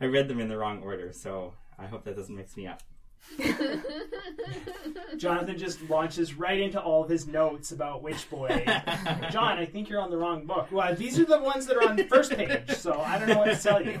I read them in the wrong order, so I hope that doesn't mix me up. Jonathan just launches right into all of his notes about Witch Boy. John, I think you're on the wrong book. Well, these are the ones that are on the first page, so I don't know what to tell you.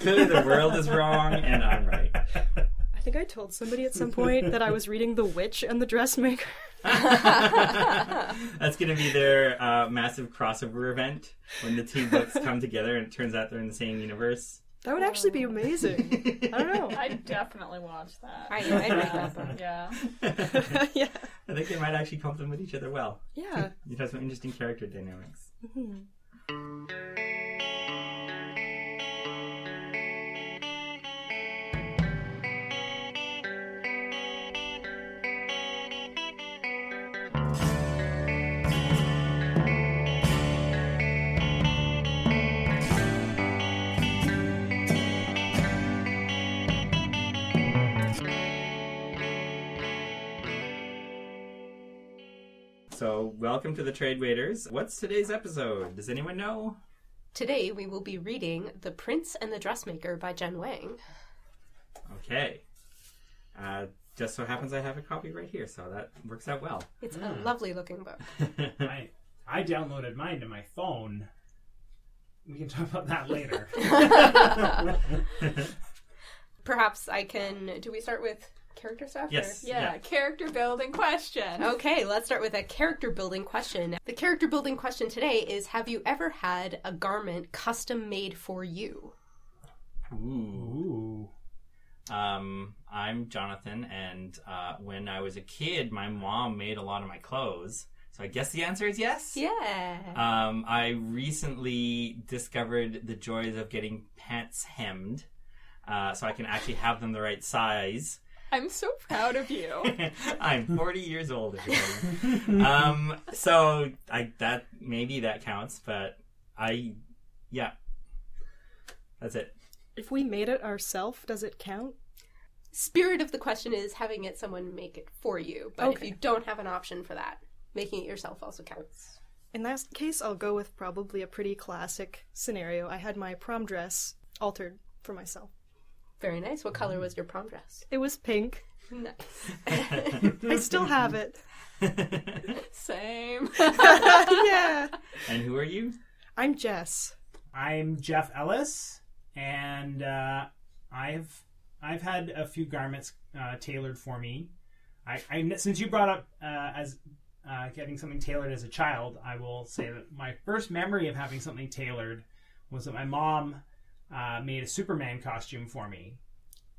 Clearly, the world is wrong, and I'm right. I think I told somebody at some point that I was reading The Witch and the Dressmaker. That's going to be their uh, massive crossover event when the two books come together and it turns out they're in the same universe. That would actually be amazing. I don't know. I'd definitely watch that. I, I'd read that book. Yeah. yeah. I think they might actually complement each other well. Yeah. It has some interesting character dynamics. Mm-hmm. So, welcome to the Trade Waiters. What's today's episode? Does anyone know? Today we will be reading The Prince and the Dressmaker by Jen Wang. Okay. Uh, just so happens I have a copy right here, so that works out well. It's a lovely looking book. I, I downloaded mine to my phone. We can talk about that later. Perhaps I can. Do we start with character stuff? or- Yes. Yeah, character building question. Okay, let's start with a character building question. The character building question today is Have you ever had a garment custom made for you? Ooh. Ooh. Um, I'm Jonathan, and uh, when I was a kid, my mom made a lot of my clothes. So I guess the answer is yes. Yeah. Um, I recently discovered the joys of getting pants hemmed, uh, so I can actually have them the right size. I'm so proud of you. I'm 40 years old, everybody. um, so I that maybe that counts, but I, yeah, that's it. If we made it ourselves, does it count? Spirit of the question is having it someone make it for you. But if you don't have an option for that, making it yourself also counts. In that case, I'll go with probably a pretty classic scenario. I had my prom dress altered for myself. Very nice. What color was your prom dress? It was pink. Nice. I still have it. Same. yeah. And who are you? I'm Jess. I'm Jeff Ellis, and uh, I've I've had a few garments uh, tailored for me. I, I since you brought up uh, as uh, getting something tailored as a child, I will say that my first memory of having something tailored was that my mom uh, made a Superman costume for me,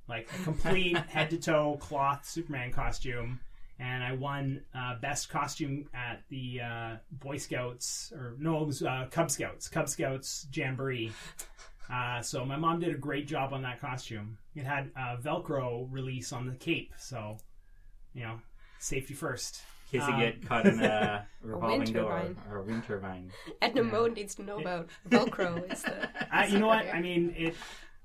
like a complete head to toe cloth Superman costume. And I won uh, best costume at the uh, Boy Scouts, or no, it was uh, Cub Scouts, Cub Scouts Jamboree. Uh, so my mom did a great job on that costume. It had Velcro release on the cape, so you know, safety first. In case you Um, get caught in a revolving wind door turbine. or a wind turbine. Edna Mode needs to know about Velcro. Is the I, you know what? I mean, it.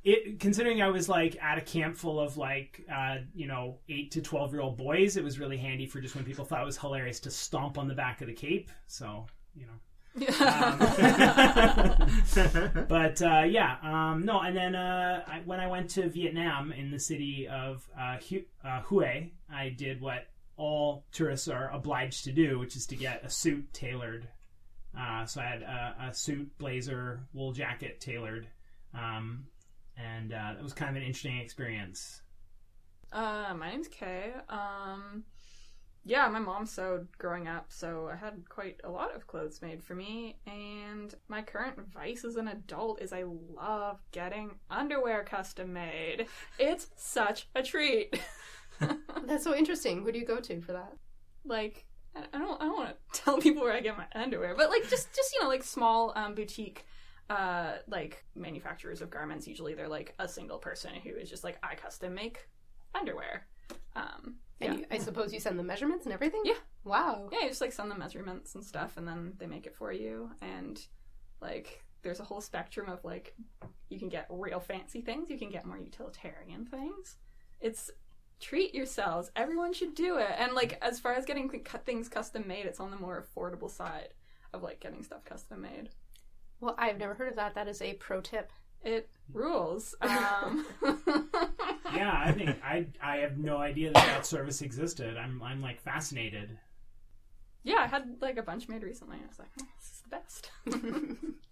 It considering I was like at a camp full of like uh, you know eight to twelve year old boys, it was really handy for just when people thought it was hilarious to stomp on the back of the cape. So you know, Um, but uh, yeah, um, no. And then uh, I, when I went to Vietnam in the city of uh, Hu- uh, Hue, I did what all tourists are obliged to do, which is to get a suit tailored. Uh, so I had a, a suit, blazer, wool jacket tailored, um, and uh, that was kind of an interesting experience. Uh, my name's Kay. Um, yeah, my mom sewed growing up, so I had quite a lot of clothes made for me. And my current vice as an adult is I love getting underwear custom made. It's such a treat. that's so interesting. Who do you go to for that? like, I don't, I don't want to tell people where I get my underwear, but like, just, just you know, like small um, boutique. Uh, like manufacturers of garments, usually they're like a single person who is just like I custom make underwear. Um, yeah. you, I suppose you send the measurements and everything. Yeah. Wow. Yeah, you just like send the measurements and stuff, and then they make it for you. And like, there's a whole spectrum of like, you can get real fancy things, you can get more utilitarian things. It's treat yourselves. Everyone should do it. And like, as far as getting cut things custom made, it's on the more affordable side of like getting stuff custom made. Well, I've never heard of that. That is a pro tip. It rules. Um, Yeah, I think I I have no idea that that service existed. I'm I'm like fascinated. yeah, I had like a bunch made recently. I was like, oh, this is the best.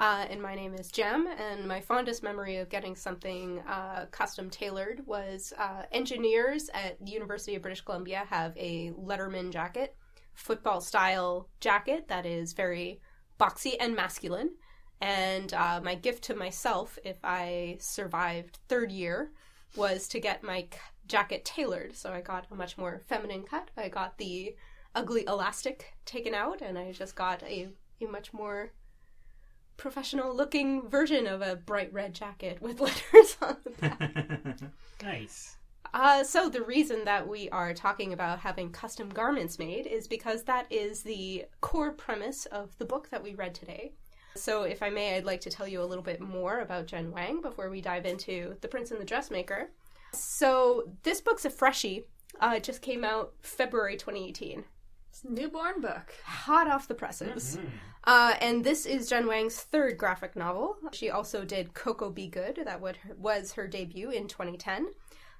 Uh, and my name is Jem, and my fondest memory of getting something uh, custom tailored was uh, engineers at the University of British Columbia have a Letterman jacket, football style jacket that is very boxy and masculine. And uh, my gift to myself, if I survived third year, was to get my jacket tailored. So I got a much more feminine cut. I got the ugly elastic taken out, and I just got a, a much more professional looking version of a bright red jacket with letters on the back. Nice. Uh, so the reason that we are talking about having custom garments made is because that is the core premise of the book that we read today. So if I may, I'd like to tell you a little bit more about Jen Wang before we dive into The Prince and the Dressmaker. So this book's a freshie. Uh, it just came out February 2018 It's a newborn book. hot off the presses. Uh, and this is Jen Wang's third graphic novel. She also did Koko Be Good, that was her debut in 2010.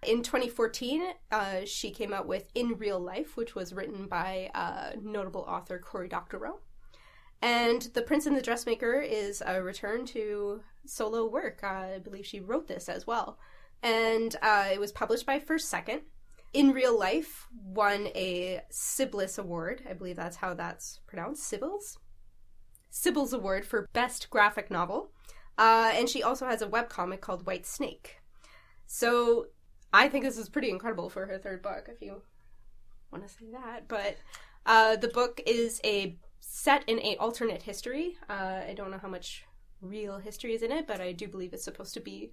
In 2014, uh, she came out with In Real Life, which was written by uh, notable author Cory Doctorow. And The Prince and the Dressmaker is a return to solo work. I believe she wrote this as well. And uh, it was published by First Second. In Real Life won a Cybils Award. I believe that's how that's pronounced. Cybils? Cybils Award for Best Graphic Novel. Uh, and she also has a webcomic called White Snake. So I think this is pretty incredible for her third book, if you want to say that. But uh, the book is a set in a alternate history. Uh, I don't know how much real history is in it, but I do believe it's supposed to be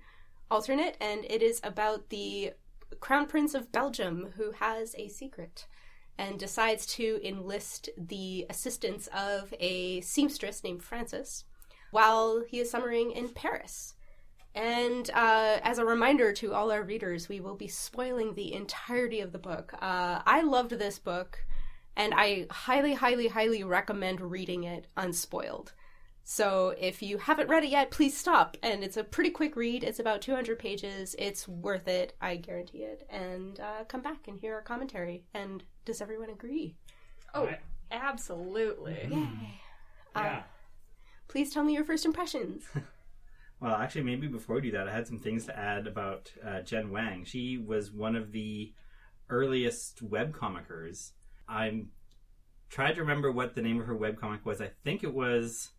alternate, and it is about the Crown Prince of Belgium who has a secret and decides to enlist the assistance of a seamstress named Frances while he is summering in Paris. And uh, as a reminder to all our readers, we will be spoiling the entirety of the book. Uh, I loved this book, and I highly, highly, highly recommend reading it unspoiled. So if you haven't read it yet, please stop. And it's a pretty quick read. It's about 200 pages. It's worth it. I guarantee it. And uh, come back and hear our commentary. And does everyone agree? Oh, Right. absolutely. Yay. Uh, Yeah. please tell me your first impressions. Well, actually, maybe before we do that, I had some things to add about uh, Jen Wang. She was one of the earliest webcomicers. I'm tried to remember what the name of her webcomic was. I think it was.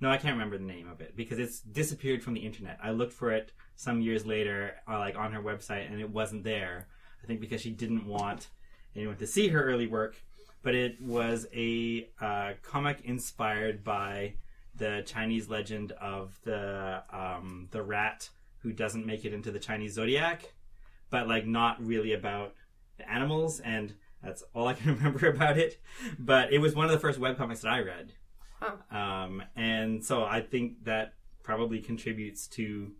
No, I can't remember the name of it because it's disappeared from the internet. I looked for it some years later, uh, like on her website, and it wasn't there. I think because she didn't want anyone to see her early work. But it was a uh, comic inspired by the Chinese legend of the um, the rat who doesn't make it into the Chinese zodiac, but like not really about the animals, and that's all I can remember about it. But it was one of the first webcomics that I read, um, and so I think that probably contributes to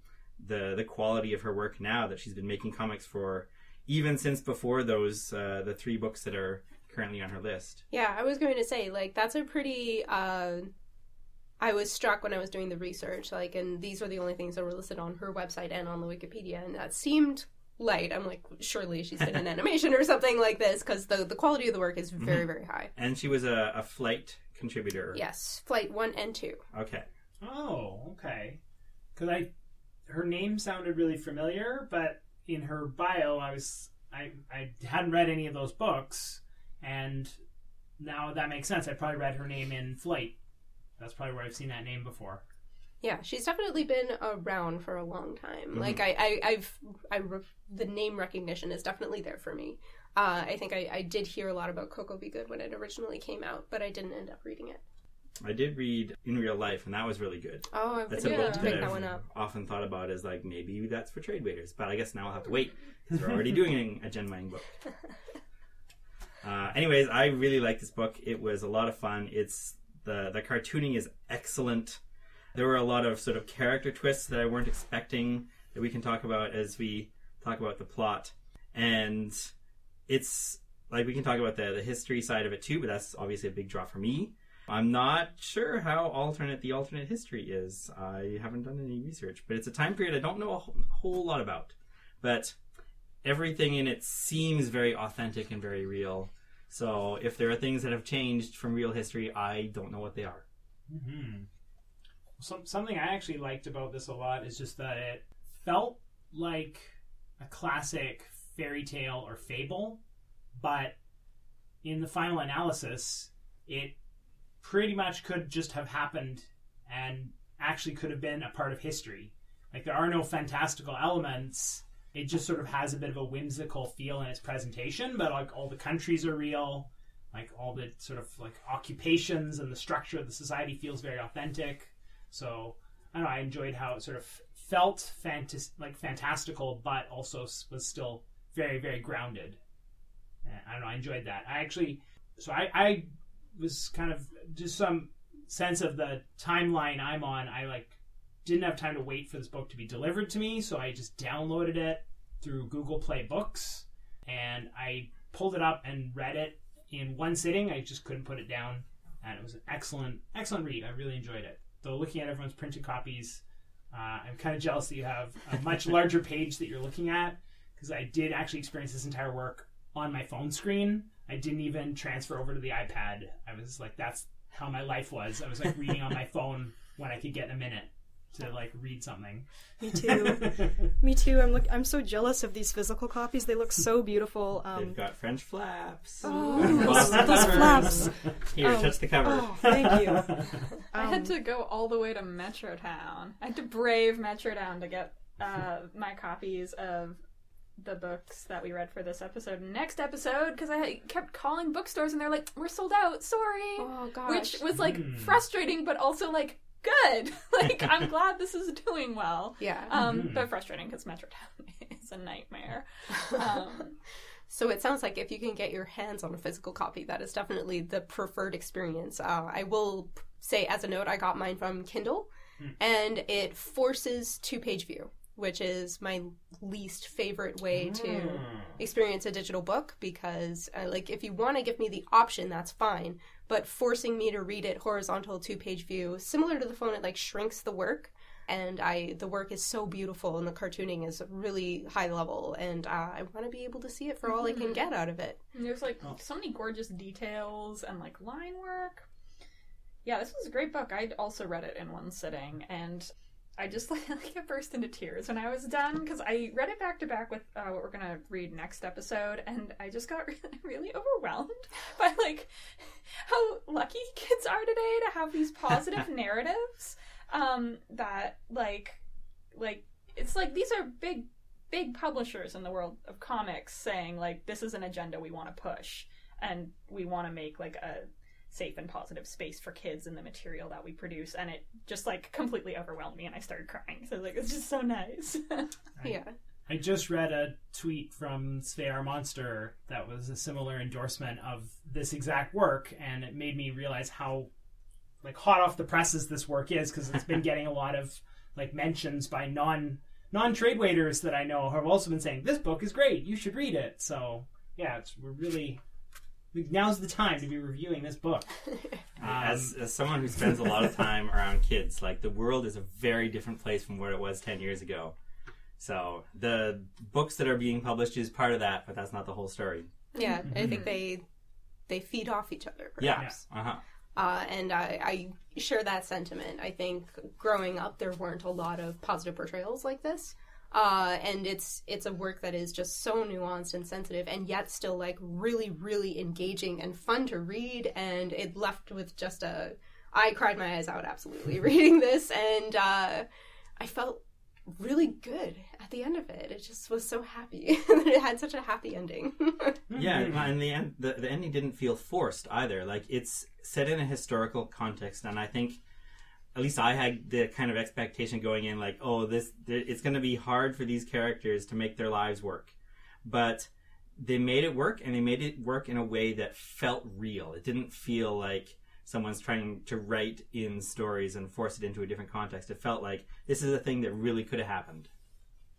the the quality of her work now that she's been making comics for even since before those uh, the three books that are currently on her list. Yeah, I was going to say like that's a pretty. Uh, I was struck when I was doing the research, like, and these were the only things that were listed on her website and on the Wikipedia, and that seemed light. I'm like, surely she's in animation or something like this, because the the quality of the work is very very high. And she was a, a flight contributor. Yes, flight one and two. Okay. Oh, okay. Because I, her name sounded really familiar, but in her bio, I was I I hadn't read any of those books, and now that makes sense. I probably read her name in Flight. That's probably where I've seen that name before. Yeah, she's definitely been around for a long time. Mm-hmm. Like I, I, I've, I, re- the name recognition is definitely there for me. Uh, I think I, I did hear a lot about Koko Be Good when it originally came out, but I didn't end up reading it. I did read In Real Life, and that was really good. Oh, I That's a book that that I've one up. often thought about as like maybe that's for trade waiters, but I guess now I'll have to wait because we're already doing a Jen Wang book. Uh, anyways, I really like this book. It was a lot of fun. It's the the cartooning is excellent. There were a lot of sort of character twists that I weren't expecting that we can talk about as we talk about the plot, and it's like we can talk about the the history side of it too, but that's obviously a big draw for me. I'm not sure how alternate the alternate history is. I haven't done any research, but it's a time period I don't know a whole, lot about. But everything in it seems very authentic and very real. So if there are things that have changed from real history, I don't know what they are. Mm-hmm. Some, something I actually liked about this a lot is just that it felt like a classic fairy tale or fable, but in the final analysis, it pretty much could just have happened and actually could have been a part of history. Like there are no fantastical elements. It just sort of has a bit of a whimsical feel in its presentation, but like all the countries are real, like all the sort of like occupations and the structure of the society feels very authentic. So I don't know. I enjoyed how it sort of felt fantas- like fantastical, but also was still very very grounded. And I don't know. I enjoyed that. I actually, so I, I was kind of just some sense of the timeline I'm on. I like didn't have time to wait for this book to be delivered to me, so I just downloaded it through Google Play Books, and I pulled it up and read it in one sitting. I just couldn't put it down, and it was an excellent, excellent read. I really enjoyed it. Though looking at everyone's printed copies, uh, I'm kind of jealous that you have a much larger page that you're looking at because I did actually experience this entire work on my phone screen. I didn't even transfer over to the iPad. I was like, that's how my life was. I was like reading on my phone when I could get a minute to like read something. Me too. Me too. I'm look. I'm so jealous of these physical copies. They look so beautiful. They've Um, got French flaps. oh, those, those flaps. Here, Oh. touch the cover. Oh, thank you. I had Um, to go all the way to Metrotown. I had to brave Metrotown to get uh, my copies of the books that we read for this episode. Next episode, because I kept calling bookstores and they're like, "We're sold out. Sorry," Oh gosh. which was like Hmm. frustrating, but also like good. like I'm glad this is doing well. yeah. Um, Mhm. but frustrating because Metrotown is a nightmare. Um, So it sounds like if you can get your hands on a physical copy, that is definitely the preferred experience. Uh, I will say, as a note, I got mine from Kindle, and it forces two page view, which is my least favorite way to Mm. experience a digital book because, uh, like, if you want to give me the option, that's fine. But forcing me to read it horizontal two page view, similar to the phone, it like shrinks the work and I the work is so beautiful and the cartooning is really high level and uh, I want to be able to see it for all I can get out of it. And There's like Oh. so many gorgeous details and like line work. Yeah, this was a great book. I also read it in one sitting, and I just like, I burst into tears when I was done because I read it back to back with uh, what we're gonna read next episode, and I just got really, really overwhelmed by like how lucky kids are today to have these positive narratives. Um, that like, like it's like these are big big publishers in the world of comics saying like this is an agenda we want to push and we want to make like a safe and positive space for kids in the material that we produce and it just like completely overwhelmed me and I started crying so like it's just so nice Yeah. I just read a tweet from Sfé Monster that was a similar endorsement of this exact work, and it made me realize how like hot off the presses this work is because it's been getting a lot of like mentions by non non trade waiters that I know who have also been saying this book is great, you should read it. So yeah, it's we're really now's the time to be reviewing this book. Um, as, as someone who spends a lot of time around kids, like the world is a very different place from where it was 10 years ago. So the books that are being published is part of that, but that's not the whole story. Yeah, I think they they feed off each other Yeah. Uh-huh. Uh, and I, I share that sentiment. I think growing up, there weren't a lot of positive portrayals like this. Uh, and it's it's a work that is just so nuanced and sensitive, and yet still like really, really engaging and fun to read. And it left with just a, I cried my eyes out absolutely reading this, and uh, I felt really good at the end of it. It just was so happy that it had such a happy ending. Yeah, and the end, the, the ending didn't feel forced either. Like it's set in a historical context, and I think, at least I had the kind of expectation going in, like, oh, this, it's going to be hard for these characters to make their lives work, but they made it work, and they made it work in a way that felt real. It didn't feel like someone's trying to write in stories and force it into a different context. It felt like this is a thing that really could have happened.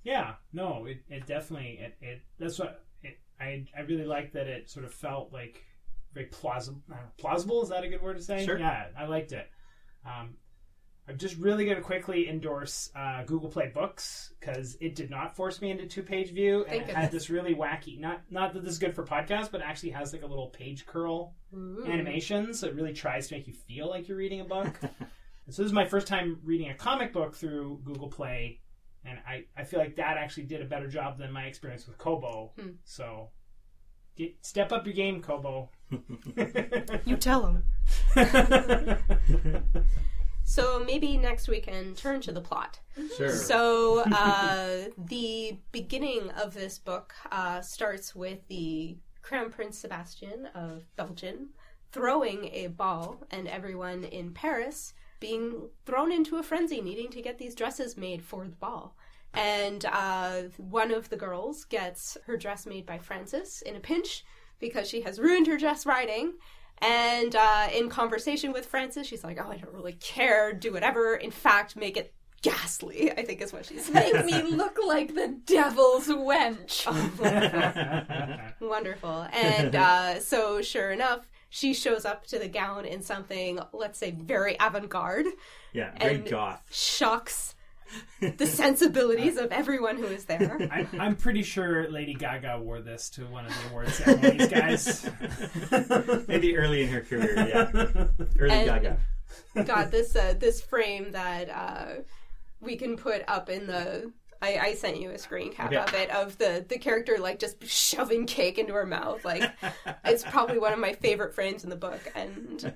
Yeah, no, it, it definitely it, it that's what it, I I really like that it sort of felt like very plausible. Uh, plausible is that a good word to say? Sure. Yeah, I liked it. Um, I'm just really going to quickly endorse uh, Google Play Books because it did not force me into two page view, and Thank it had this really wacky. Not not that this is good for podcasts, but it actually has like a little page curl animation, so it really tries to make you feel like you're reading a book. and so this is my first time reading a comic book through Google Play, and I, I feel like that actually did a better job than my experience with Kobo. Hmm. So get, step up your game, Kobo. You tell him. So maybe next we can turn to the plot. Sure. So uh, the beginning of this book uh, starts with the Crown Prince Sebastian of Belgium throwing a ball, and everyone in Paris being thrown into a frenzy, needing to get these dresses made for the ball. And uh, one of the girls gets her dress made by Frances in a pinch because she has ruined her dress riding. And uh, in conversation with Frances, she's like, "Oh, I don't really care. Do whatever. In fact, make it ghastly." I think is what she says. Make me look like the devil's wench. Wonderful. And uh, so, sure enough, she shows up to the gown in something, let's say, very avant-garde, yeah, very and- goth. shocks the sensibilities of everyone who is there. I, I'm pretty sure Lady Gaga wore this to one of the award ceremonies, guys. Maybe early in her career, yeah. Early And- Gaga. got this uh, this frame that uh, we can put up in the. I, I sent you a screen cap Okay. of it of the the character like just shoving cake into her mouth. Like it's probably one of my favorite frames in the book. And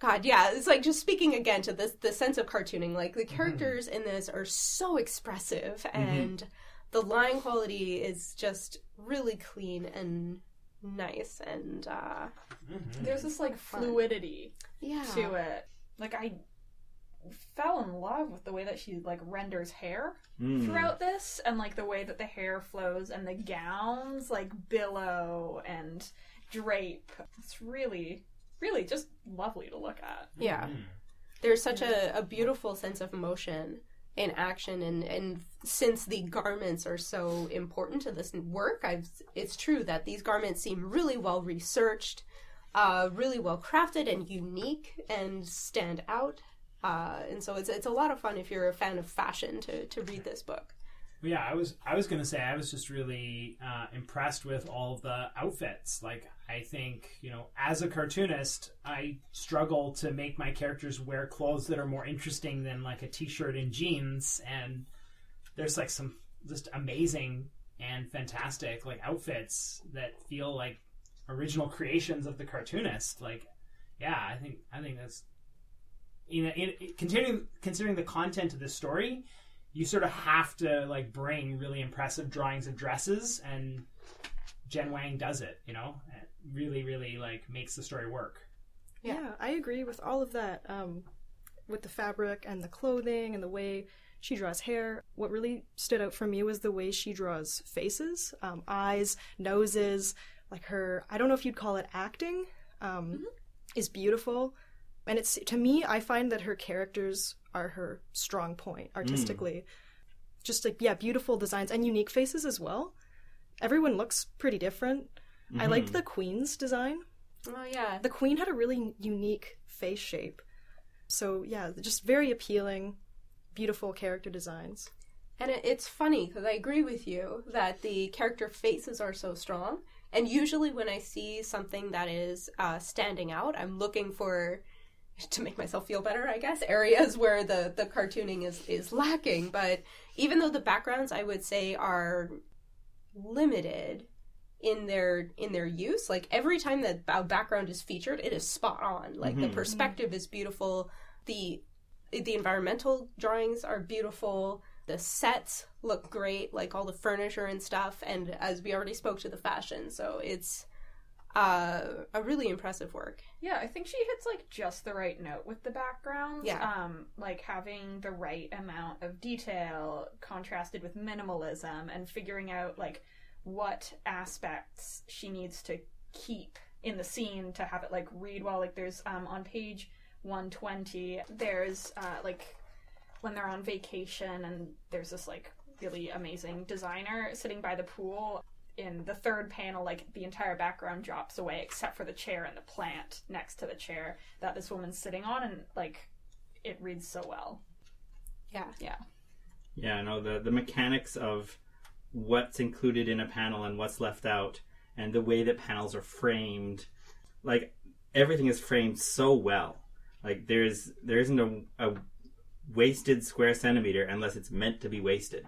God, yeah, it's like just speaking again to this the sense of cartooning. Like the characters in this are so expressive, and the line quality is just really clean and nice. And uh, There's this like fluidity yeah, to it. Like I fell in love with the way that she like renders hair Mm. throughout this and like the way that the hair flows and the gowns like billow and drape. It's really really just lovely to look at. yeah. there's such a, a beautiful sense of motion in action and, and since the garments are so important to this work I've, it's true that these garments seem really well researched uh, really well crafted and unique and stand out uh, and so it's, it's a lot of fun if you're a fan of fashion to, to read this book Yeah, I was I was gonna say I was just really uh, impressed with all the outfits. Like I think you know, as a cartoonist, I struggle to make my characters wear clothes that are more interesting than like a t-shirt and jeans. And there's like some just amazing and fantastic like outfits that feel like original creations of the cartoonist. Like, yeah, I think I think that's you know, in, in, considering considering the content of this story, you sort of have to like bring really impressive drawings of dresses, and Jen Wang does it. You know, it really, really like makes the story work. Yeah. Yeah. I agree with all of that. Um, with the fabric and the clothing and the way she draws hair. What really stood out for me was the way she draws faces, um, eyes, noses. Like her, I don't know if you'd call it acting, um, is beautiful. And it's to me, I find that her characters are her strong point artistically. Just like yeah, beautiful designs and unique faces as well. Everyone looks pretty different. I liked the queen's design oh yeah the queen had a really unique face shape. So yeah, just very appealing, beautiful character designs. And it, it's funny because I agree with you that the character faces are so strong. And usually, when I see something that is uh, standing out, I'm looking for to make myself feel better. I guess areas where the the cartooning is is lacking. But even though the backgrounds, I would say, are limited in their in their use like every time that a background is featured it is spot on like the mm-hmm. perspective is beautiful the the environmental drawings are beautiful the sets look great like all the furniture and stuff and as we already spoke to the fashion so it's uh, a really impressive work Yeah, I think she hits like just the right note with the backgrounds. Yeah. Um, like having the right amount of detail contrasted with minimalism and figuring out like what aspects she needs to keep in the scene to have it like read well. Like there's um on page 120 there's uh like when they're on vacation and there's this like really amazing designer sitting by the pool in the third panel, like the entire background drops away except for the chair and the plant next to the chair that this woman's sitting on, and like it reads so well. Yeah. Yeah. Yeah, no, the the mechanics of what's included in a panel and what's left out, and the way that panels are framed, like everything is framed so well. Like there's there isn't a, a wasted square centimeter unless it's meant to be wasted.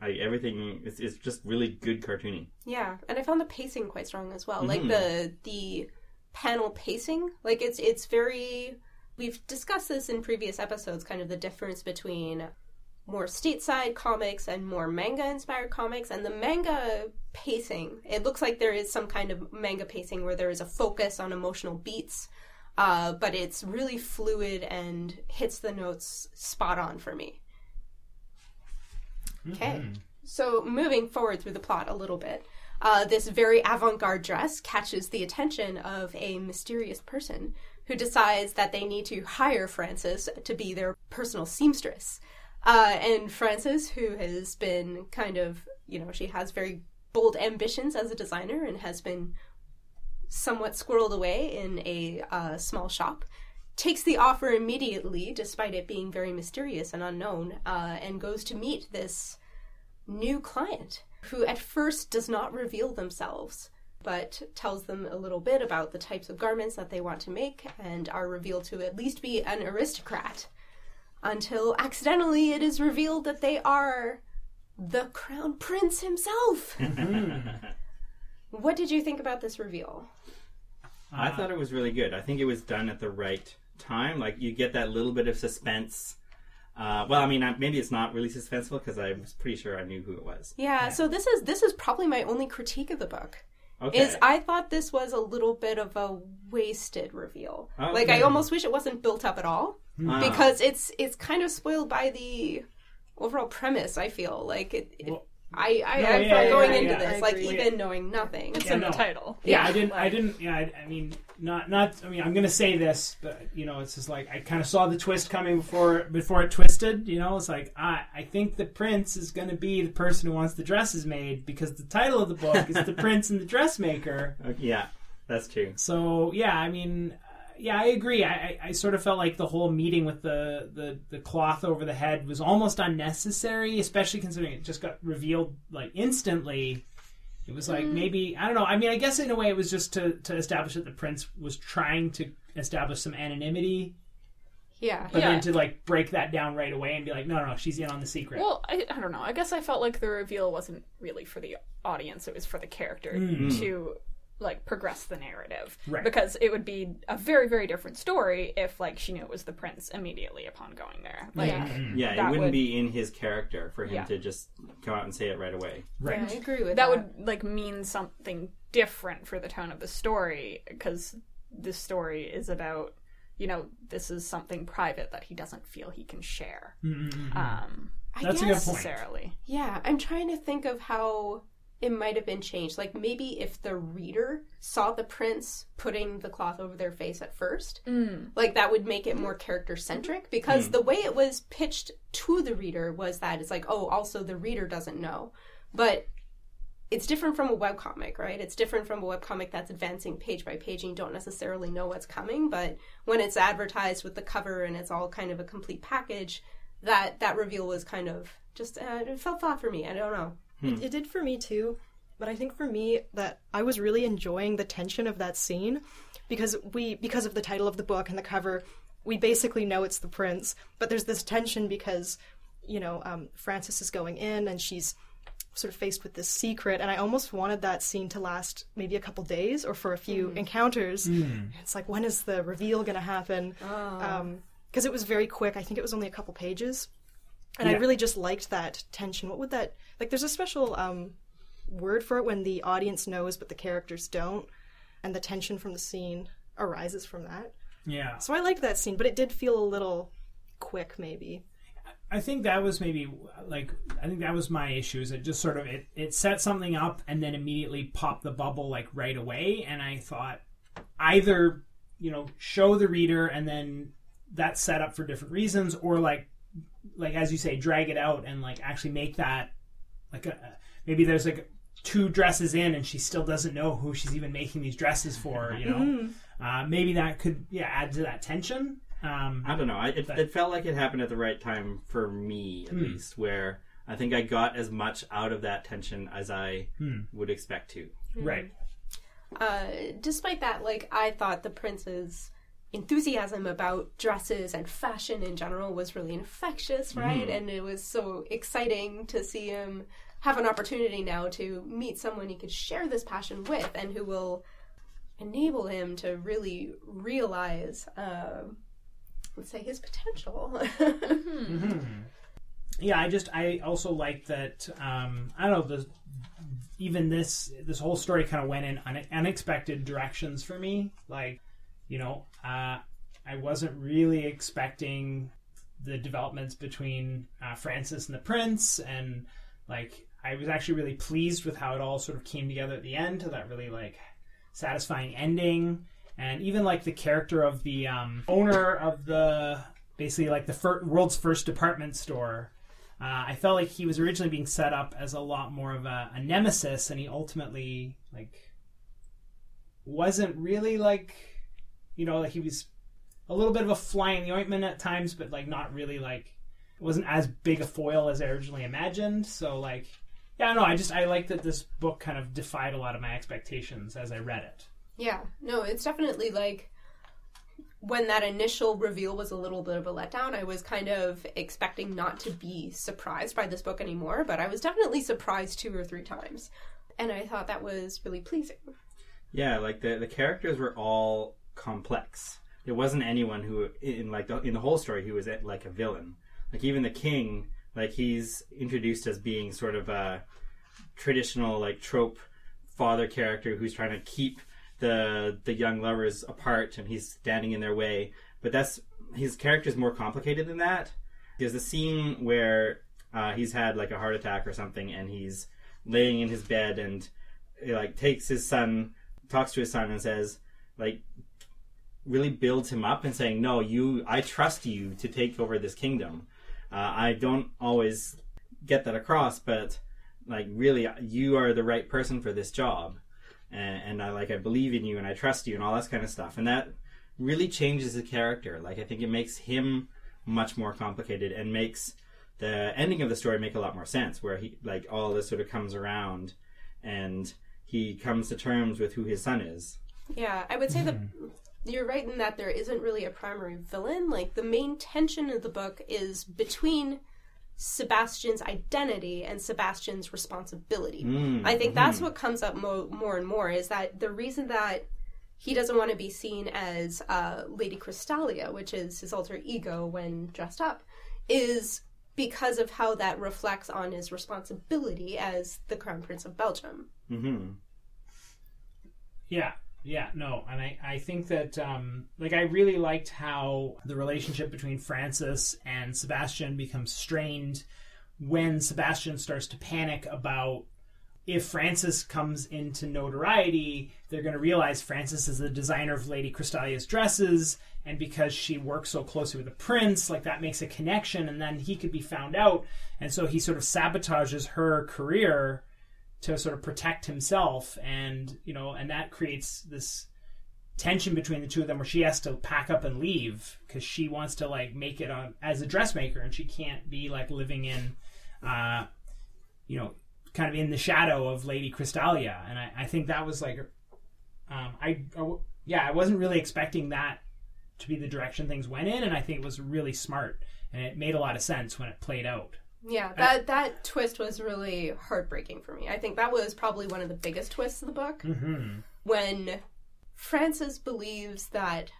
Like everything is, is just really good cartooning. Yeah, and I found the pacing quite strong as well. Like Mhm. the the panel pacing, like it's it's very. We've discussed this in previous episodes, kind of the difference between more stateside comics and more manga inspired comics, and the manga pacing. It looks like there is some kind of manga pacing where there is a focus on emotional beats, uh, but it's really fluid and hits the notes spot on for me. Okay. So moving forward through the plot a little bit, uh, this very avant-garde dress catches the attention of a mysterious person who decides that they need to hire Frances to be their personal seamstress. Uh, and Frances, who has been kind of, you know, she has very bold ambitions as a designer and has been somewhat squirreled away in a uh, small shop, takes the offer immediately, despite it being very mysterious and unknown, uh, and goes to meet this new client who at first does not reveal themselves but tells them a little bit about the types of garments that they want to make and are revealed to at least be an aristocrat until accidentally it is revealed that they are the crown prince himself. what did you think about this reveal? I thought it was really good. I think it was done at the right time. Like you get that little bit of suspense. Uh, well, I mean, maybe it's not really suspenseful because I was pretty sure I knew who it was. Yeah, so this is this is probably my only critique of the book. Okay. is I thought this was a little bit of a wasted reveal. Okay. Like I almost wish it wasn't built up at all Ah. because it's it's kind of spoiled by the overall premise. I feel like it. it Well- I I, No, I yeah, felt yeah, going yeah, into yeah, this like agree. even knowing nothing. It's Yeah, in no. the title. Yeah, Yeah. I didn't. I didn't. Yeah, I, I mean, not not. I mean, I'm gonna say this, but you know, it's just like I kind of saw the twist coming before before it twisted. You know, it's like I I think the prince is gonna be the person who wants the dresses made because the title of the book is the prince and the dressmaker. Okay, yeah, that's true. So yeah, I mean, yeah, I agree. I, I, I sort of felt like the whole meeting with the, the the cloth over the head was almost unnecessary, especially considering it just got revealed like instantly. It was like maybe I don't know. I mean, I guess in a way it was just to to establish that the prince was trying to establish some anonymity, Yeah. but Yeah. then to like break that down right away and be like, no, no, no she's in on the secret. Well, I, I don't know. I guess I felt like the reveal wasn't really for the audience; it was for the character Mm. to like progress the narrative. Right. Because it would be a very, very different story if like she knew it was the prince immediately upon going there. Like, Yeah. Yeah, it That wouldn't would- be in his character for him Yeah. to just come out and say it right away. right. Yeah, I agree with that. that would like mean something different for the tone of the story because this story is about you know this is something private that he doesn't feel he can share Mm-mm-mm. um I That's a good guess, point. necessarily Yeah, I'm trying to think of how it might have been changed. Like maybe if the reader saw the prince putting the cloth over their face at first, mm. like that would make it more character centric. Mm-hmm. Because mm. the way it was pitched to the reader was that it's like, oh, also the reader doesn't know, but it's different from a webcomic, right? It's different from a webcomic that's advancing page by page and you don't necessarily know what's coming. But when it's advertised with the cover and it's all kind of a complete package, that that reveal was kind of just uh, it felt flat for me. I don't know. It, hmm. it did for me too, but I think for me that I was really enjoying the tension of that scene because we because of the title of the book and the cover, we basically know it's the prince, but there's this tension because you know um, Frances is going in and she's sort of faced with this secret, and I almost wanted that scene to last maybe a couple days or for a few hmm. encounters. Hmm. It's like when is the reveal going to happen? Oh. Um, because it was very quick. I think it was only a couple pages. And I really just liked that tension. What would that like? There's a special um, word for it when the audience knows but the characters don't, and the tension from the scene arises from that. Yeah. So I liked that scene, but it did feel a little quick, maybe. I think that was maybe like I think that was my issue. Is it just sort of it it set something up and then immediately popped the bubble like right away, and I thought either you know show the reader and then that's set up for different reasons, or like like as you say, drag it out and like actually make that like a maybe there's like two dresses in and she still doesn't know who she's even making these dresses for. You know, Mm-hmm. uh, maybe that could yeah add to that tension. Um, I don't know. I, it, But- it felt like it happened at the right time for me, at Hmm. least, where I think I got as much out of that tension as I Hmm. would expect to. Right. Uh, despite that, like I thought the prince's enthusiasm about dresses and fashion in general was really infectious, right? And it was so exciting to see him have an opportunity now to meet someone he could share this passion with, and who will enable him to really realize, uh, let's say, his potential. yeah i just i also like that um i don't know the even this this whole story kind of went in une- unexpected directions for me like you know uh i wasn't really expecting the developments between uh, frances and the prince and like i was actually really pleased with how it all sort of came together at the end to that really like satisfying ending. And even like the character of the um, owner of the basically like the fir- world's first department store uh, i felt like he was originally being set up as a lot more of a, a nemesis and he ultimately like wasn't really like you know like he was a little bit of a fly in the ointment at times but like not really like it wasn't as big a foil as i originally imagined so like yeah no i just i like that this book kind of defied a lot of my expectations as i read it Yeah, no, it's definitely like when that initial reveal was a little bit of a letdown, I was kind of expecting not to be surprised by this book anymore, but I was definitely surprised two or three times. And I thought that was really pleasing. Yeah, like the the characters were all complex. There wasn't anyone who in like the, in the whole story who was eh, like a villain. Like even the king, like he's introduced as being sort of a traditional like trope father character who's trying to keep the the young lovers apart and he's standing in their way. But that's his character is more complicated than that. There's a scene where uh, he's had like a heart attack or something and he's laying in his bed and he, like takes his son talks to his son and says like really builds him up and saying no you i trust you to take over this kingdom. Uh, i don't always get that across but like really you are the right person for this job. And, and i like i believe in you and i trust you and all that kind of stuff. And that really changes the character. Like i think it makes him much more complicated and makes the ending of the story make a lot more sense where he like all this sort of comes around and he comes to terms with who his son is. Yeah, I would say that you're right in that there isn't really a primary villain. Like the main tension of the book is between Sebastian's identity and Sebastian's responsibility. Mm, I think that's what comes up mo- more and more is that the reason that he doesn't want to be seen as uh, Lady Crystallia, which is his alter ego when dressed up, is because of how that reflects on his responsibility as the Crown Prince of Belgium. hmm Yeah, yeah, no, and I, I think that um, like I really liked how the relationship between Frances and Sebastian becomes strained when Sebastian starts to panic about if Frances comes into notoriety, they're going to realize Frances is the designer of Lady Crystallia's dresses, and because she works so closely with the prince, like that makes a connection, and then he could be found out, and so he sort of sabotages her career to sort of protect himself and you know and that creates this tension between the two of them where she has to pack up and leave because she wants to like make it on as a dressmaker and she can't be like living in uh you know kind of in the shadow of lady crystallia and i, I think that was like um I, I yeah i wasn't really expecting that to be the direction things went in and i think it was really smart and it made a lot of sense when it played out Yeah, that that twist was really heartbreaking for me. I think that was probably one of the biggest twists of the book mm-hmm. when Frances believes that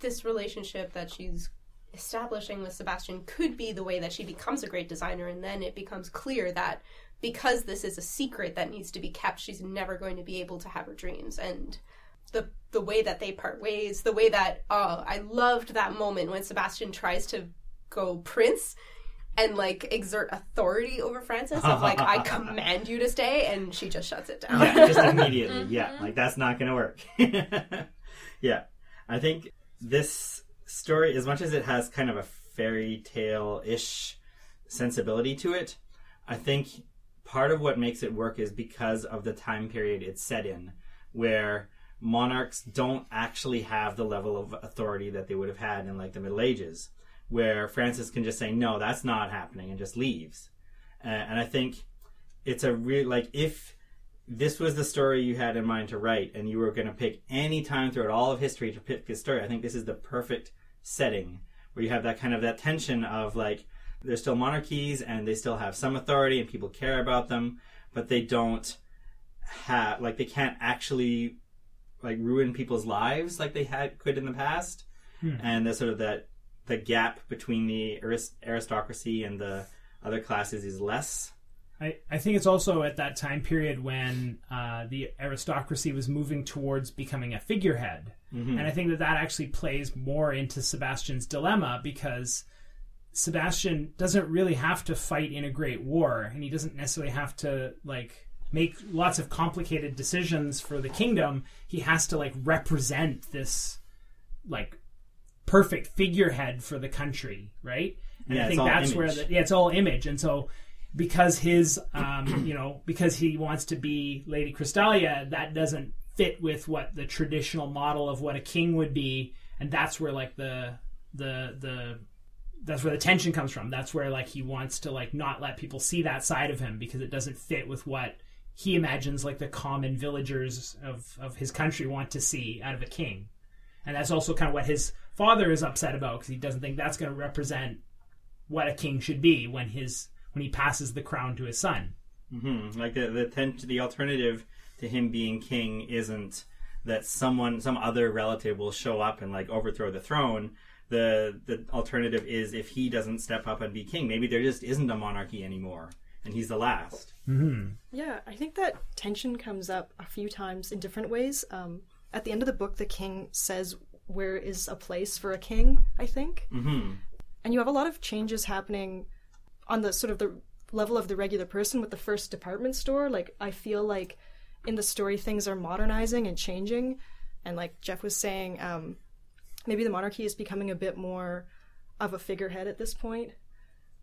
this relationship that she's establishing with Sebastian could be the way that she becomes a great designer and then it becomes clear that because this is a secret that needs to be kept, she's never going to be able to have her dreams and the the way that they part ways, the way that oh, I loved that moment when Sebastian tries to go prince and like exert authority over Frances of like I command you to stay and she just shuts it down. yeah just immediately. Mm-hmm. Yeah like that's not gonna work. Yeah i think this story as much as it has kind of a fairy tale-ish sensibility to it i think part of what makes it work is because of the time period it's set in, where monarchs don't actually have the level of authority that they would have had in like the Middle Ages, where Frances can just say no, that's not happening and just leaves. Uh, and I think it's a real like if this was the story you had in mind to write and you were going to pick any time throughout all of history to pick this story, I think this is the perfect setting where you have that kind of that tension of like they're still monarchies and they still have some authority and people care about them, but they don't have like they can't actually like ruin people's lives like they had could in the past. And there's sort of that the gap between the arist- aristocracy and the other classes is less. I, I think it's also at that time period when uh, the aristocracy was moving towards becoming a figurehead. And I think that that actually plays more into Sebastian's dilemma because Sebastian doesn't really have to fight in a great war and he doesn't necessarily have to like make lots of complicated decisions for the kingdom. He has to like represent this like perfect figurehead for the country, right? And Yeah, I think that's where the, yeah, it's all image. And so because his um, you know, because he wants to be Lady Crystallia, that doesn't fit with what the traditional model of what a king would be, and that's where like the the the that's where the tension comes from. That's where like he wants to like not let people see that side of him because it doesn't fit with what he imagines like the common villagers of of his country want to see out of a king. And that's also kind of what his father is upset about because he doesn't think that's going to represent what a king should be when his when he passes the crown to his son. hmm Like the the tent, the alternative to him being king isn't that someone, some other relative will show up and like overthrow the throne. The the alternative is if he doesn't step up and be king, maybe there just isn't a monarchy anymore, and he's the last. Yeah, I think that tension comes up a few times in different ways. Um, at the end of the book, the king says, Where is a place for a king? I think. hmm And you have a lot of changes happening on the sort of the level of the regular person with the first department store. Like, I feel like in the story, things are modernizing and changing. And like Jeff was saying, um, maybe the monarchy is becoming a bit more of a figurehead at this point.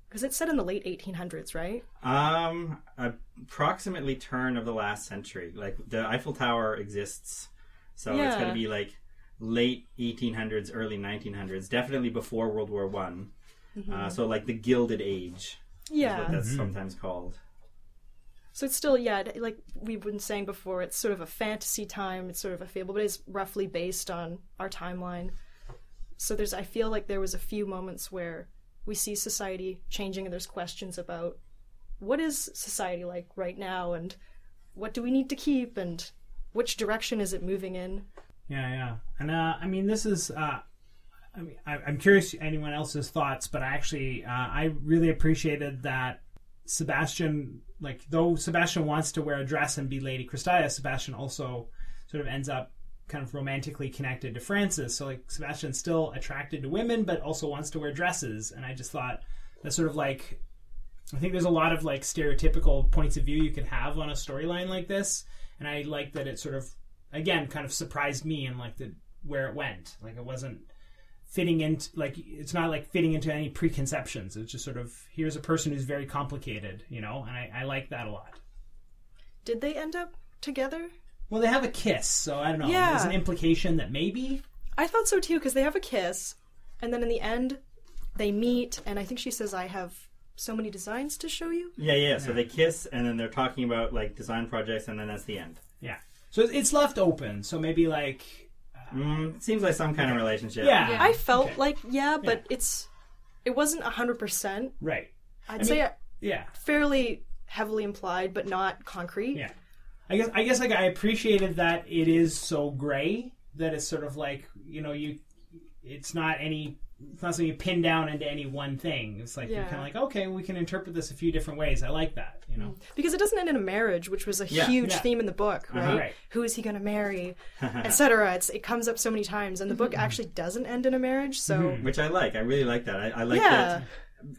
Because it's set in the late 1800s, right? Um, approximately turn of the last century. Like the Eiffel Tower exists, so it's going to be like late 1800s, early 1900s. Definitely before World War One. Uh, so like the Gilded Age. is Yeah. what that's sometimes called. So it's still, yeah, like we've been saying before, it's sort of a fantasy time, it's sort of a fable, but it's roughly based on our timeline. So there's, I feel like there was a few moments where we see society changing and there's questions about what is society like right now and what do we need to keep and which direction is it moving in? Yeah, yeah. And uh, I mean, this is. Uh, I mean, I, I'm curious anyone else's thoughts, but I actually, uh, I really appreciated that Sebastian, like, though Sebastian wants to wear a dress and be Lady Crystallia, Sebastian also sort of ends up kind of romantically connected to Frances. So, like, Sebastian's still attracted to women, but also wants to wear dresses. And I just thought that's sort of like I think there's a lot of like stereotypical points of view you could have on a storyline like this, and I like that it sort of again kind of surprised me and like the where it went. Like it wasn't fitting into like it's not like fitting into any preconceptions. It's just sort of here's a person who's very complicated, you know, and I, I like that a lot. Did they end up together? Well, they have a kiss, so I don't know. Yeah. There's an implication that maybe I thought so too, because they have a kiss, and then in the end, they meet, and I think she says, I have so many designs to show you. Yeah, yeah. So they kiss, and then they're talking about like design projects, and then that's the end. yeah. So it's left open. So maybe like Mm, seems like some kind of relationship. yeah, Yeah. I felt Okay. like yeah, but it's it wasn't hundred percent. right. I'd say Yeah. fairly heavily implied, but not concrete. Yeah. I guess I guess like I appreciated that it is so gray that it's sort of like you know you it's not any it's not something you pin down into any one thing. It's like you're kind of like okay, we can interpret this a few different ways. I like that, you know. Because it doesn't end in a marriage, which was a Yeah. huge Yeah. theme in the book, right? Uh-huh. Right. Who is he going to marry, etc. It's it comes up so many times, and the book actually doesn't end in a marriage. So which I like. I really like that. I, I like Yeah. that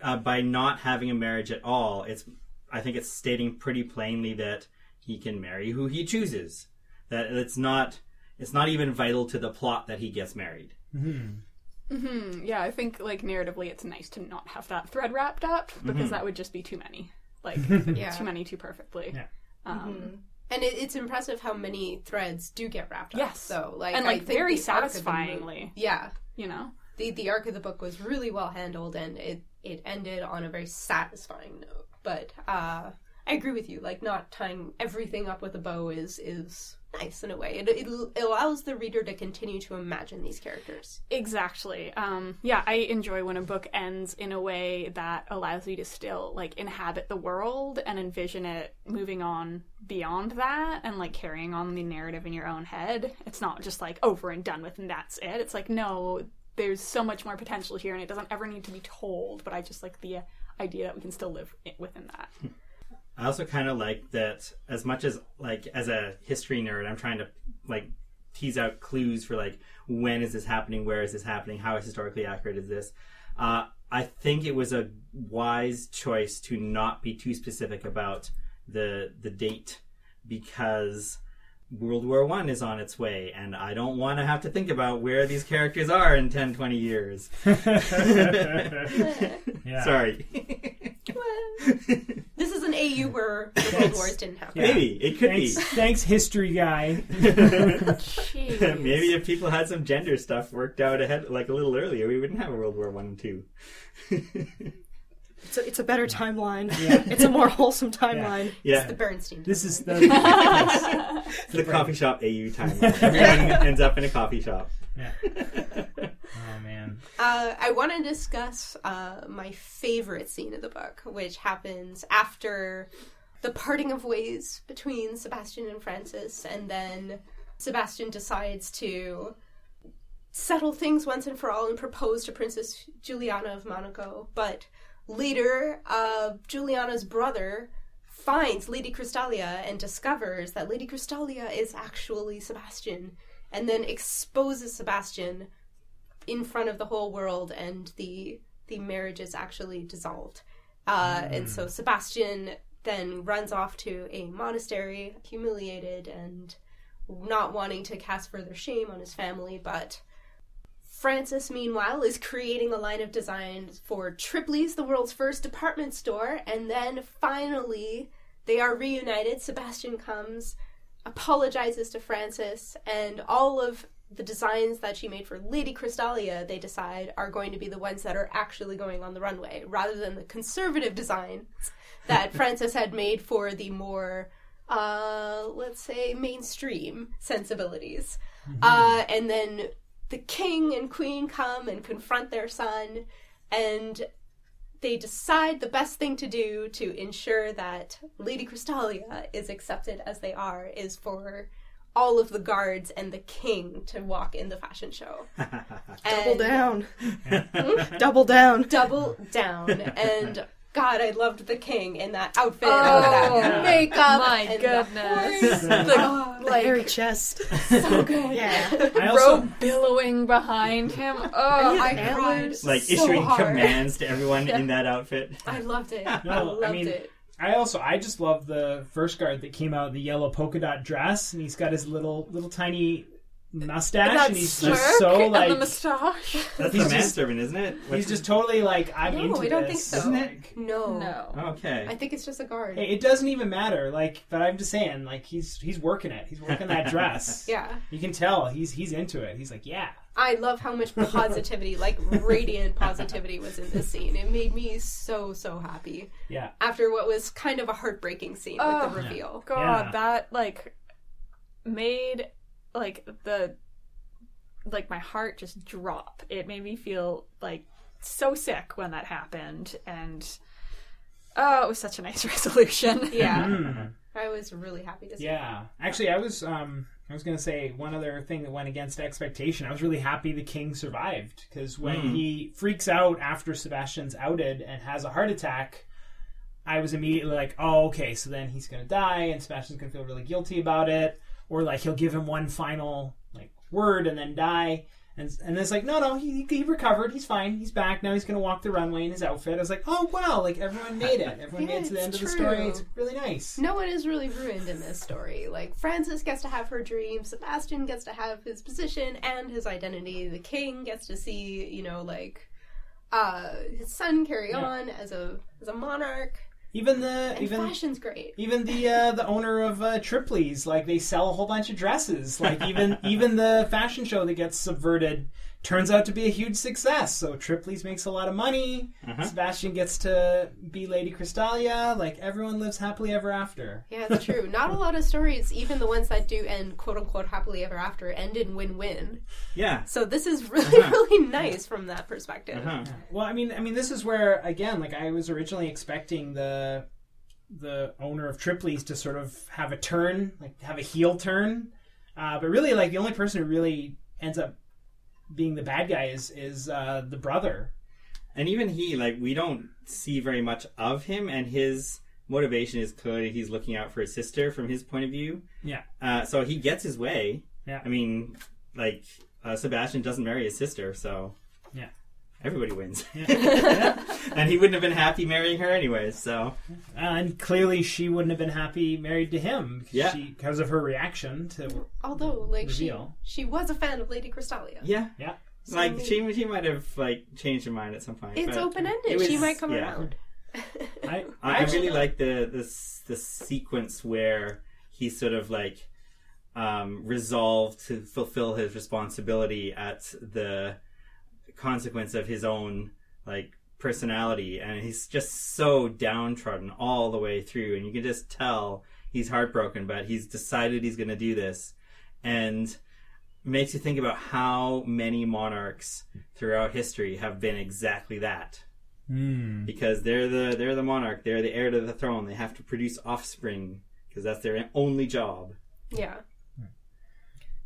uh, by not having a marriage at all. It's I think it's stating pretty plainly that he can marry who he chooses. That it's not it's not even vital to the plot that he gets married. Hmm, yeah, I think like narratively, it's nice to not have that thread wrapped up because that would just be too many. like Yeah. too many too perfectly. Yeah. Um, And it, it's impressive how many threads do get wrapped up. Yes. So like and like think very the arc the satisfyingly, yeah. you know. The the arc of the book was really well handled and it it ended on a very satisfying note. But uh I agree with you. Like not tying everything up with a bow is is nice in a way. It, it, it allows the reader to continue to imagine these characters. Exactly. Um, yeah, I enjoy when a book ends in a way that allows you to still like inhabit the world and envision it moving on beyond that and like carrying on the narrative in your own head. It's not just like over and done with and that's it. It's like no, there's so much more potential here and it doesn't ever need to be told. But I just like the uh, idea that we can still live within that. I also kind of like that as much as like as a history nerd, I'm trying to like tease out clues for like when is this happening, where is this happening, how historically accurate is this. Uh, I think it was a wise choice to not be too specific about the the date because World War One is on its way, and I don't want to have to think about where these characters are in 10, 20 years. Sorry. This is an AU where the World Wars didn't happen. Maybe it could Thanks, be. thanks, history guy. Maybe if people had some gender stuff worked out ahead, like a little earlier, we wouldn't have a World War One and Two. It's a, it's a better timeline. Yeah. It's a more wholesome timeline. It's yeah, the Bernstein. This is the it's the coffee shop AU time. Everyone ends up in a coffee shop. yeah. Man. Uh, I want to discuss uh, my favorite scene of the book, which happens after the parting of ways between Sebastian and Frances, and then Sebastian decides to settle things once and for all and propose to Princess Juliana of Monaco. But later, uh, Juliana's brother finds Lady Crystallia and discovers that Lady Crystallia is actually Sebastian, and then exposes Sebastian in front of the whole world and the the marriage is actually dissolved. Uh, and so sebastian then runs off to a monastery humiliated and not wanting to cast further shame on his family but frances meanwhile is creating a line of designs for tripley's the world's first department store and then finally they are reunited. Sebastian comes apologizes to frances and all of the designs that she made for Lady Crystallia, they decide are going to be the ones that are actually going on the runway, rather than the conservative designs that Frances had made for the more, uh, let's say, mainstream sensibilities. Uh, and then the king and queen come and confront their son, and they decide the best thing to do to ensure that Lady Crystalia is accepted as they are is for all of the guards and the king to walk in the fashion show. Double And- down. Hmm? Double down. Double down. And God, I loved the king in that outfit Oh, and that oh, makeup. my and goodness. The, The- oh, The hairy chest. so good. Yeah. I also Robe billowing behind him. Oh, I Antlers. cried Like so issuing hard. commands to everyone in that outfit. I loved it. No, I I loved mean- it. I also I just love the first guard that came out in the yellow polka dot dress, and he's got his little little tiny mustache, that and he's just so like the moustache. That's He's the just- manservant, isn't it? he's just totally like I'm No, into I don't this. think so. Isn't it? No. No. okay. I think it's just a guard. Hey, It doesn't even matter. Like, but I'm just saying, like he's he's working it. He's working that dress. Yeah. You can tell he's he's into it. He's like, yeah. I love how much positivity, like radiant positivity, was in this scene. It made me so, so happy. Yeah. After what was kind of a heartbreaking scene Oh. with the reveal. God, Yeah. that like made like the like my heart just drop. It made me feel like so sick when that happened, and oh, it was such a nice resolution. Yeah. Mm. I was really happy to see Yeah. Actually, I was um I was gonna say one other thing that went against expectation. I was really happy the king survived because when Mm. he freaks out after Sebastian's outed and has a heart attack, I was immediately like, oh okay, so then he's gonna die and Sebastian's gonna feel really guilty about it, or like he'll give him one final like word and then die. And, and it's like, no, no, he, he recovered. He's fine. He's back. Now he's going to walk the runway in his outfit. I was like, oh, wow. Like, everyone made it. Everyone Yeah, made it to the end of the story. It's really nice. No one is really ruined in this story. Like, Frances gets to have her dream, Sebastian gets to have his position and his identity, the king gets to see, you know, like, uh, his son carry Yeah. on as a as a monarch. Even the And even fashion's great. even the uh, the owner of uh, Tripley's, like they sell a whole bunch of dresses. Like even even the fashion show that gets subverted turns out to be a huge success. So Tripley's makes a lot of money. Uh-huh. Sebastian gets to be Lady Crystallia. Like everyone lives happily ever after. Yeah, it's true. Not a lot of stories, even the ones that do end quote unquote happily ever after, end in win win. Yeah. So this is really, Uh-huh. really nice from that perspective. Uh-huh. Well, I mean, I mean, this is where again, like I was originally expecting the the owner of Tripley's to sort of have a turn, like have a heel turn, uh, but really, like the only person who really ends up being the bad guy is is uh, the brother. And even he, like, we don't see very much of him, and his motivation is clearly he's looking out for his sister from his point of view. Yeah. Uh, so he gets his way. Yeah. I mean, like, uh, Sebastian doesn't marry his sister, so. Yeah. Everybody wins. And he wouldn't have been happy marrying her anyways, so. and clearly, she wouldn't have been happy married to him because, Yeah. she, because of her reaction to. Although, like, she, Reveal. she was a fan of Lady Crystallia. Yeah. Yeah. Like, So- she, she might have, like, changed her mind at some point. It's but open it ended. was- She might come yeah. around. I, I, I really like the this the sequence where he's sort of like um, resolved to fulfill his responsibility at the consequence of his own like personality, and he's just so downtrodden all the way through, and you can just tell he's heartbroken, but he's decided he's going to do this, and makes you think about how many monarchs throughout history have been exactly that Hmm. because they're the they're the monarch, they're the heir to the throne. They have to produce offspring because that's their only job. Yeah.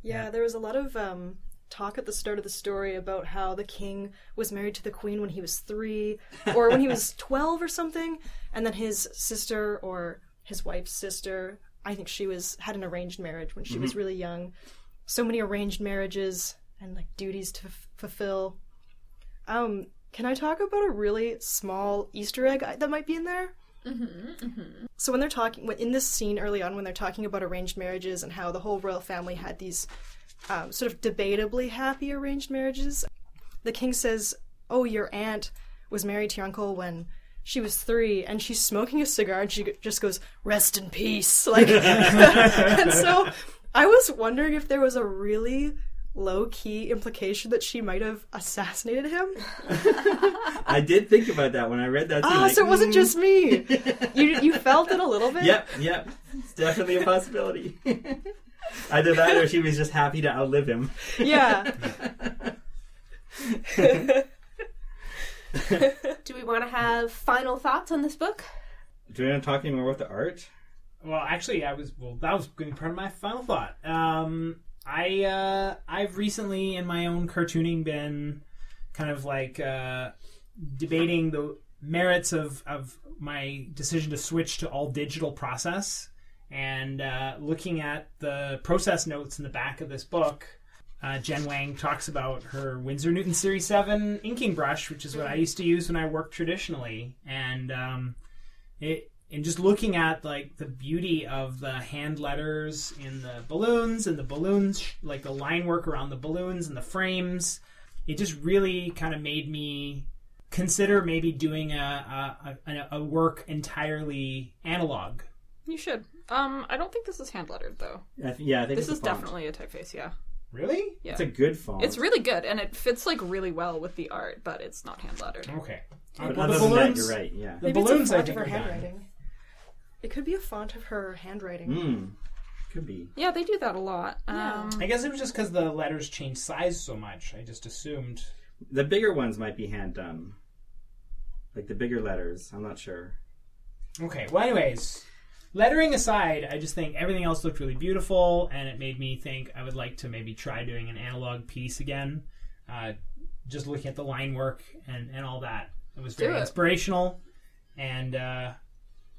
Yeah, there was a lot of um, talk at the start of the story about how the king was married to the queen when he was three, or when he was 12 or something, and then his sister or his wife's sister, I think she was had an arranged marriage when she was mm-hmm. really young. So many arranged marriages and like duties to f- fulfill. Um, can I talk about a really small Easter egg uh, that might be in there? Mm-hmm, mm-hmm. So when they're talking in this scene early on, when they're talking about arranged marriages and how the whole royal family had these um, sort of debatably happy arranged marriages, the king says, "Oh, your aunt was married to your uncle when." She was three, and she's smoking a cigar, and she just goes, "Rest in peace." Like, and so I was wondering if there was a really low key implication that she might have assassinated him. I did think about that when I read that. Too, Ah, like, so it wasn't mm, just me. You you felt it a little bit. Yep, yep. It's definitely a possibility. Either that, or she was just happy to outlive him. Yeah. Do we want to have final thoughts on this book? Do we want to talk any more about the art? Well, actually, I was well. That was going to be part of my final thought. Um, I uh, I've recently in my own cartooning been kind of like uh, debating the merits of of my decision to switch to all digital process and uh, looking at the process notes in the back of this book. Uh, Jen Wang talks about her Winsor Newton Series 7 inking brush, which is what I used to use when I worked traditionally. And um, it and just looking at like the beauty of the hand letters in the balloons and the balloons like the line work around the balloons and the frames it just really kind of made me consider maybe doing a a, a, a work entirely analog You should. Um, I don't think this is hand lettered though. I th- yeah, I think This it's is a font. definitely a typeface. Yeah, really yeah. It's a good font. It's really good, and it fits like really well with the art, but it's not hand lettered. okay But Well, the other than that, balloons- you're right. Yeah. the Maybe balloons it's a I font think of her are done. handwriting. It could be a font of her handwriting. Mm. Could be. Yeah, they do that a lot. Um, i guess it was just because the letters changed size so much i just assumed The bigger ones might be hand done. Like the bigger letters. I'm not sure. Okay. Well, anyways, lettering aside, I just think everything else looked really beautiful, and it made me think I would like to maybe try doing an analog piece again. Uh, just looking at the line work and, and all that, it was very it. inspirational, and uh,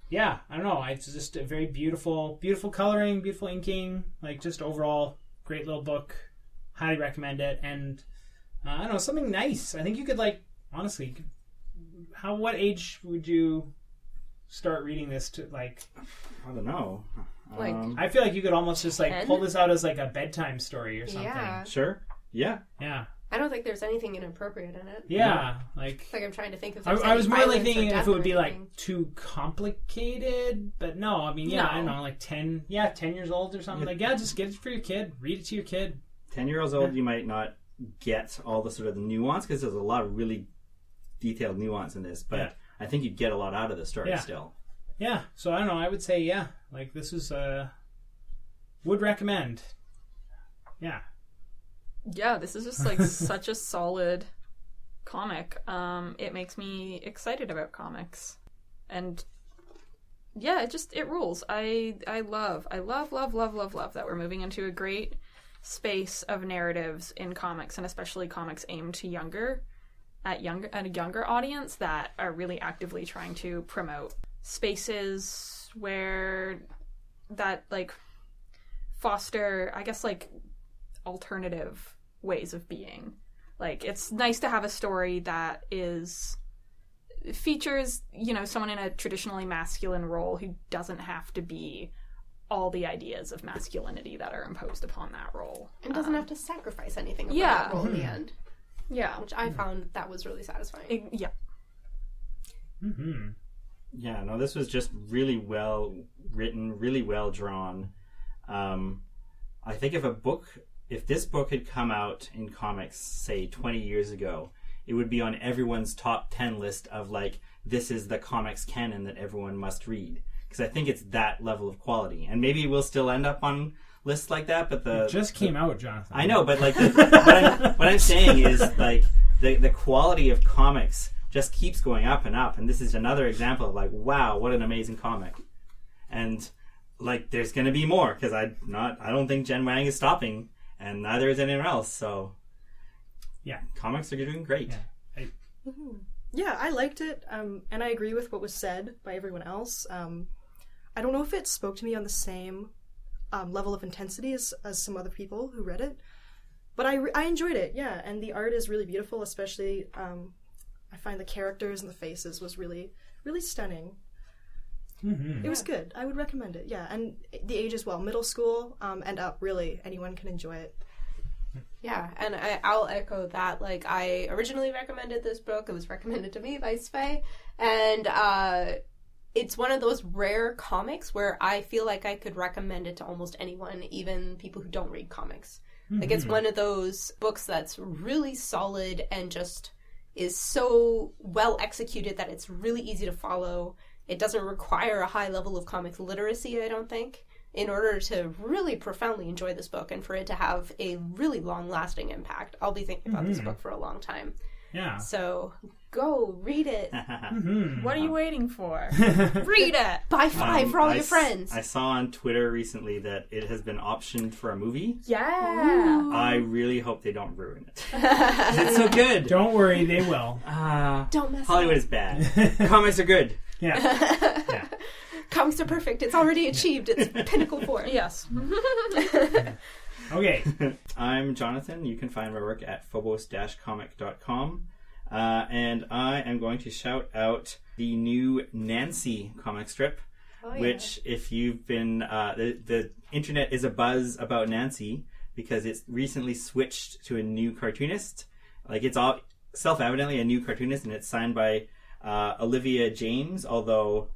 yeah, I don't know. It's just a very beautiful, beautiful coloring, beautiful inking, like just overall great little book. Highly recommend it, and uh, I don't know something nice. I think you could like honestly. How what age would you start reading this to like I don't know. Like- Um, I feel like you could almost just like Ten? pull this out as like a bedtime story or something. Yeah. sure. Yeah. Yeah. I don't think there's anything inappropriate in it. Yeah, like Like I'm trying to think of. I, there's I any was more like violence or thinking if death it would be like anything. too complicated, but no. I mean, yeah, I don't No. know, like ten, yeah, ten years old or something. Yeah. Like, yeah, just get it for your kid. Read it to your kid. 10 years old, you might not get all the sort of the nuance because there's a lot of really detailed nuance in this, but Yeah. I think you'd get a lot out of the story Yeah. still. Yeah, so I don't know. I would say yeah, like this is uh would recommend. Yeah, Yeah, this is just like such a solid comic. Um, it makes me excited about comics, and yeah, it just it rules. I I love I love love love love love that we're moving into a great space of narratives in comics, and especially comics aimed to younger at younger at a younger audience that are really actively trying to promote spaces where that like foster i guess like alternative ways of being like it's nice to have a story that is features you know someone in a traditionally masculine role who doesn't have to be all the ideas of masculinity that are imposed upon that role and doesn't um, have to sacrifice anything. About yeah. that role in the end, yeah which I found that was really satisfying. It- yeah hmm Yeah, no, this was just really well written, really well drawn. Um, I think if a book, if this book had come out in comics, say 20 years ago, it would be on everyone's top 10 list of like, this is the comics canon that everyone must read. Because I think it's that level of quality. And maybe we'll still end up on lists like that, but the. it just came out, Jonathan. I know, but like the, what, I'm, what I'm saying is like the the quality of comics just keeps going up and up, and this is another example of like, wow, what an amazing comic, and like there's gonna be more because I not I don't think Jen Wang is stopping, and neither is anyone else. So Yeah. comics are doing great. Yeah. Yeah, I liked it, um, and I agree with what was said by everyone else. Um, I don't know if it spoke to me on the same um, level of intensity as, as some other people who read it, but I, re- I enjoyed it. Yeah, and the art is really beautiful, especially um, I find the characters and the faces was really really stunning. Mhm. It was good. I would recommend it. Yeah, and the age as well, middle school um, and up. Really, anyone can enjoy it. Yeah, and I, I'll echo that. Like, I originally recommended this book. It was recommended to me by Sfé, and uh, it's one of those rare comics where I feel like I could recommend it to almost anyone, even people who don't read comics. Like, it's hmm. one of those books that's really solid and just is so well executed that it's really easy to follow. It doesn't require a high level of comic literacy, I don't think, in order to really profoundly enjoy this book and for it to have a really long lasting impact. I'll be thinking about this hmm. book for a long time. Yeah. So go read it. Mhm. what are you waiting for read it Buy five Um, for all I your s- friends. I saw on Twitter recently that it has been optioned for a movie. yeah I really hope they don't ruin it. it's so good. Don't worry, they will. Ah, Don't mess Hollywood is bad. Comics are good. Yeah. up. Comics are perfect. It's already achieved its pinnacle form. yes Okay. I'm Jonathan. You can find my work at phobos-comic.com. Uh, and I am going to shout out the new Nancy comic strip, Oh, yeah. which, if you've been, uh, the, the internet is a buzz about Nancy because it's recently switched to a new cartoonist. Like, it's all self evidently a new cartoonist, and it's signed by uh, Olivia James, although.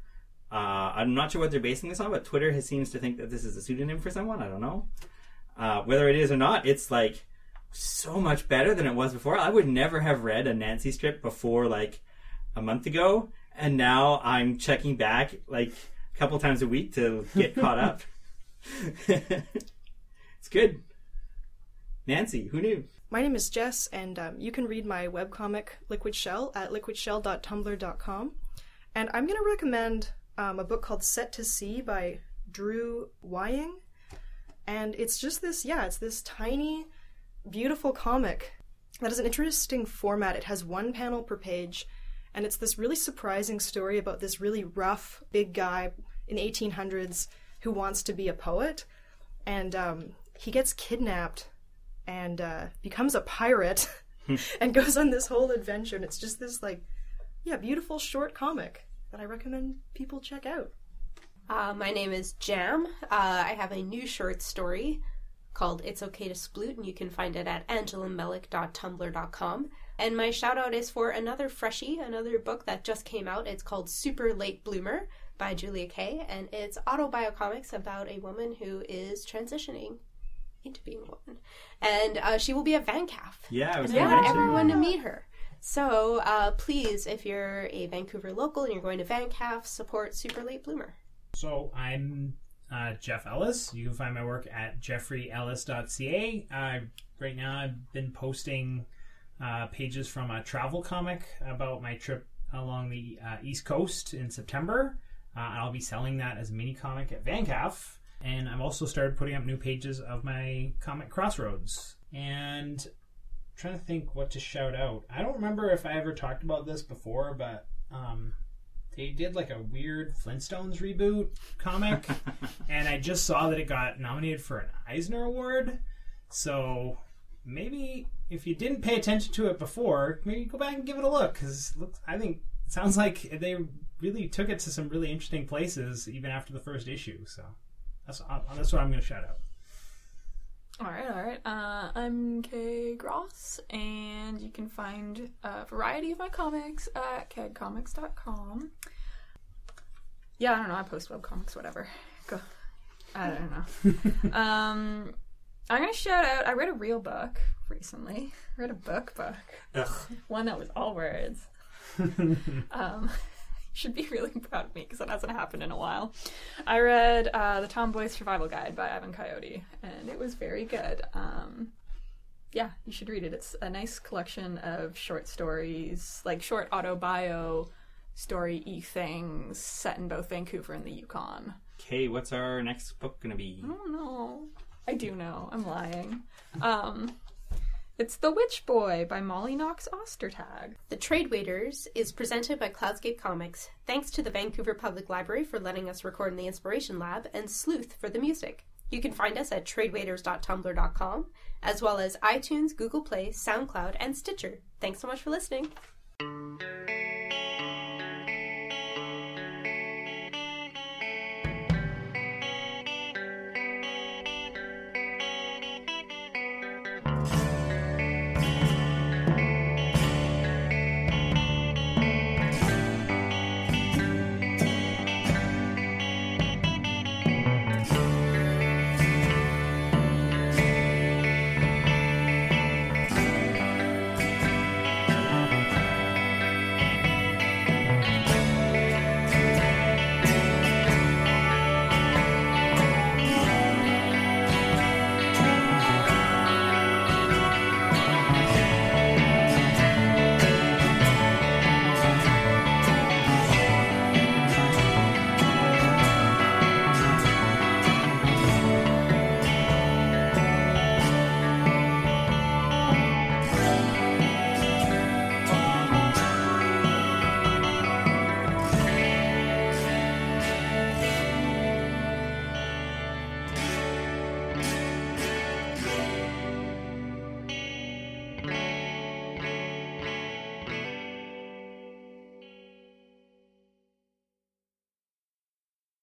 Uh, I'm not sure what they're basing this on, but Twitter has, seems to think that this is a pseudonym for someone. I don't know. Uh, whether it is or not, it's like so much better than it was before. I would never have read a Nancy strip before like a month ago, and now I'm checking back like a couple times a week to get caught up. it's good. Nancy, who knew? My name is Jess, and um, you can read my webcomic Liquid Shell at liquidshell.tumblr.com. And I'm going to recommend um, a book called Set to Sea by Drew Weing. And it's just this, yeah, it's this tiny, beautiful comic that is an interesting format. It has one panel per page, and it's this really surprising story about this really rough, big guy in the 1800s who wants to be a poet. And um, he gets kidnapped and uh, becomes a pirate and goes on this whole adventure. And it's just this, like, yeah, beautiful short comic that I recommend people check out. Uh, my name is Jam. Uh, I have a new short story called It's Okay to Sploot, and you can find it at angelamelick.tumblr.com. And my shout out is for another freshie, another book that just came out. It's called Super Late Bloomer by Julia Kaye, and it's autobiocomics about a woman who is transitioning into being a woman. And uh, she will be at VanCaf. Yeah, I was I want everyone to meet her. So uh, please, if you're a Vancouver local and you're going to VanCaf, support Super Late Bloomer. So I'm uh, Jeff Ellis. You can find my work at jeffreyellis.ca. Uh, right now, I've been posting uh, pages from a travel comic about my trip along the uh, East Coast in September. Uh, I'll be selling that as a mini comic at VanCaf. And I've also started putting up new pages of my comic Crossroads. And trying to think what to shout out. I don't remember if I ever talked about this before, but um, they did like a weird Flintstones reboot comic, and I just saw that it got nominated for an Eisner Award. So maybe if you didn't pay attention to it before, maybe go back and give it a look because I think it sounds like they really took it to some really interesting places even after the first issue. So that's uh, that's what I'm going to shout out. All right, all right. Uh, I'm Kay Gross, and you can find a variety of my comics at kegcomics.com. Yeah, I don't know. I post webcomics, whatever. Go. I don't know. um, I'm gonna shout out. I read a real book recently. I read a book book, Ugh. one that was all words. um, should be really proud of me because that hasn't happened in a while. I read uh, the Tomboy Survival Guide by Ivan Coyote, and it was very good. Um, yeah, you should read it. It's a nice collection of short stories, like short autobio story y things set in both Vancouver and the Yukon. Okay, what's our next book gonna be? I don't know. I do know. I'm lying. Um, it's The Witch Boy by Molly Knox Ostertag. The Trade Waiters is presented by Cloudscape Comics. Thanks to the Vancouver Public Library for letting us record in the Inspiration Lab, and Sleuth for the music. You can find us at tradewaiters.tumblr.com, as well as iTunes, Google Play, SoundCloud, and Stitcher. Thanks so much for listening.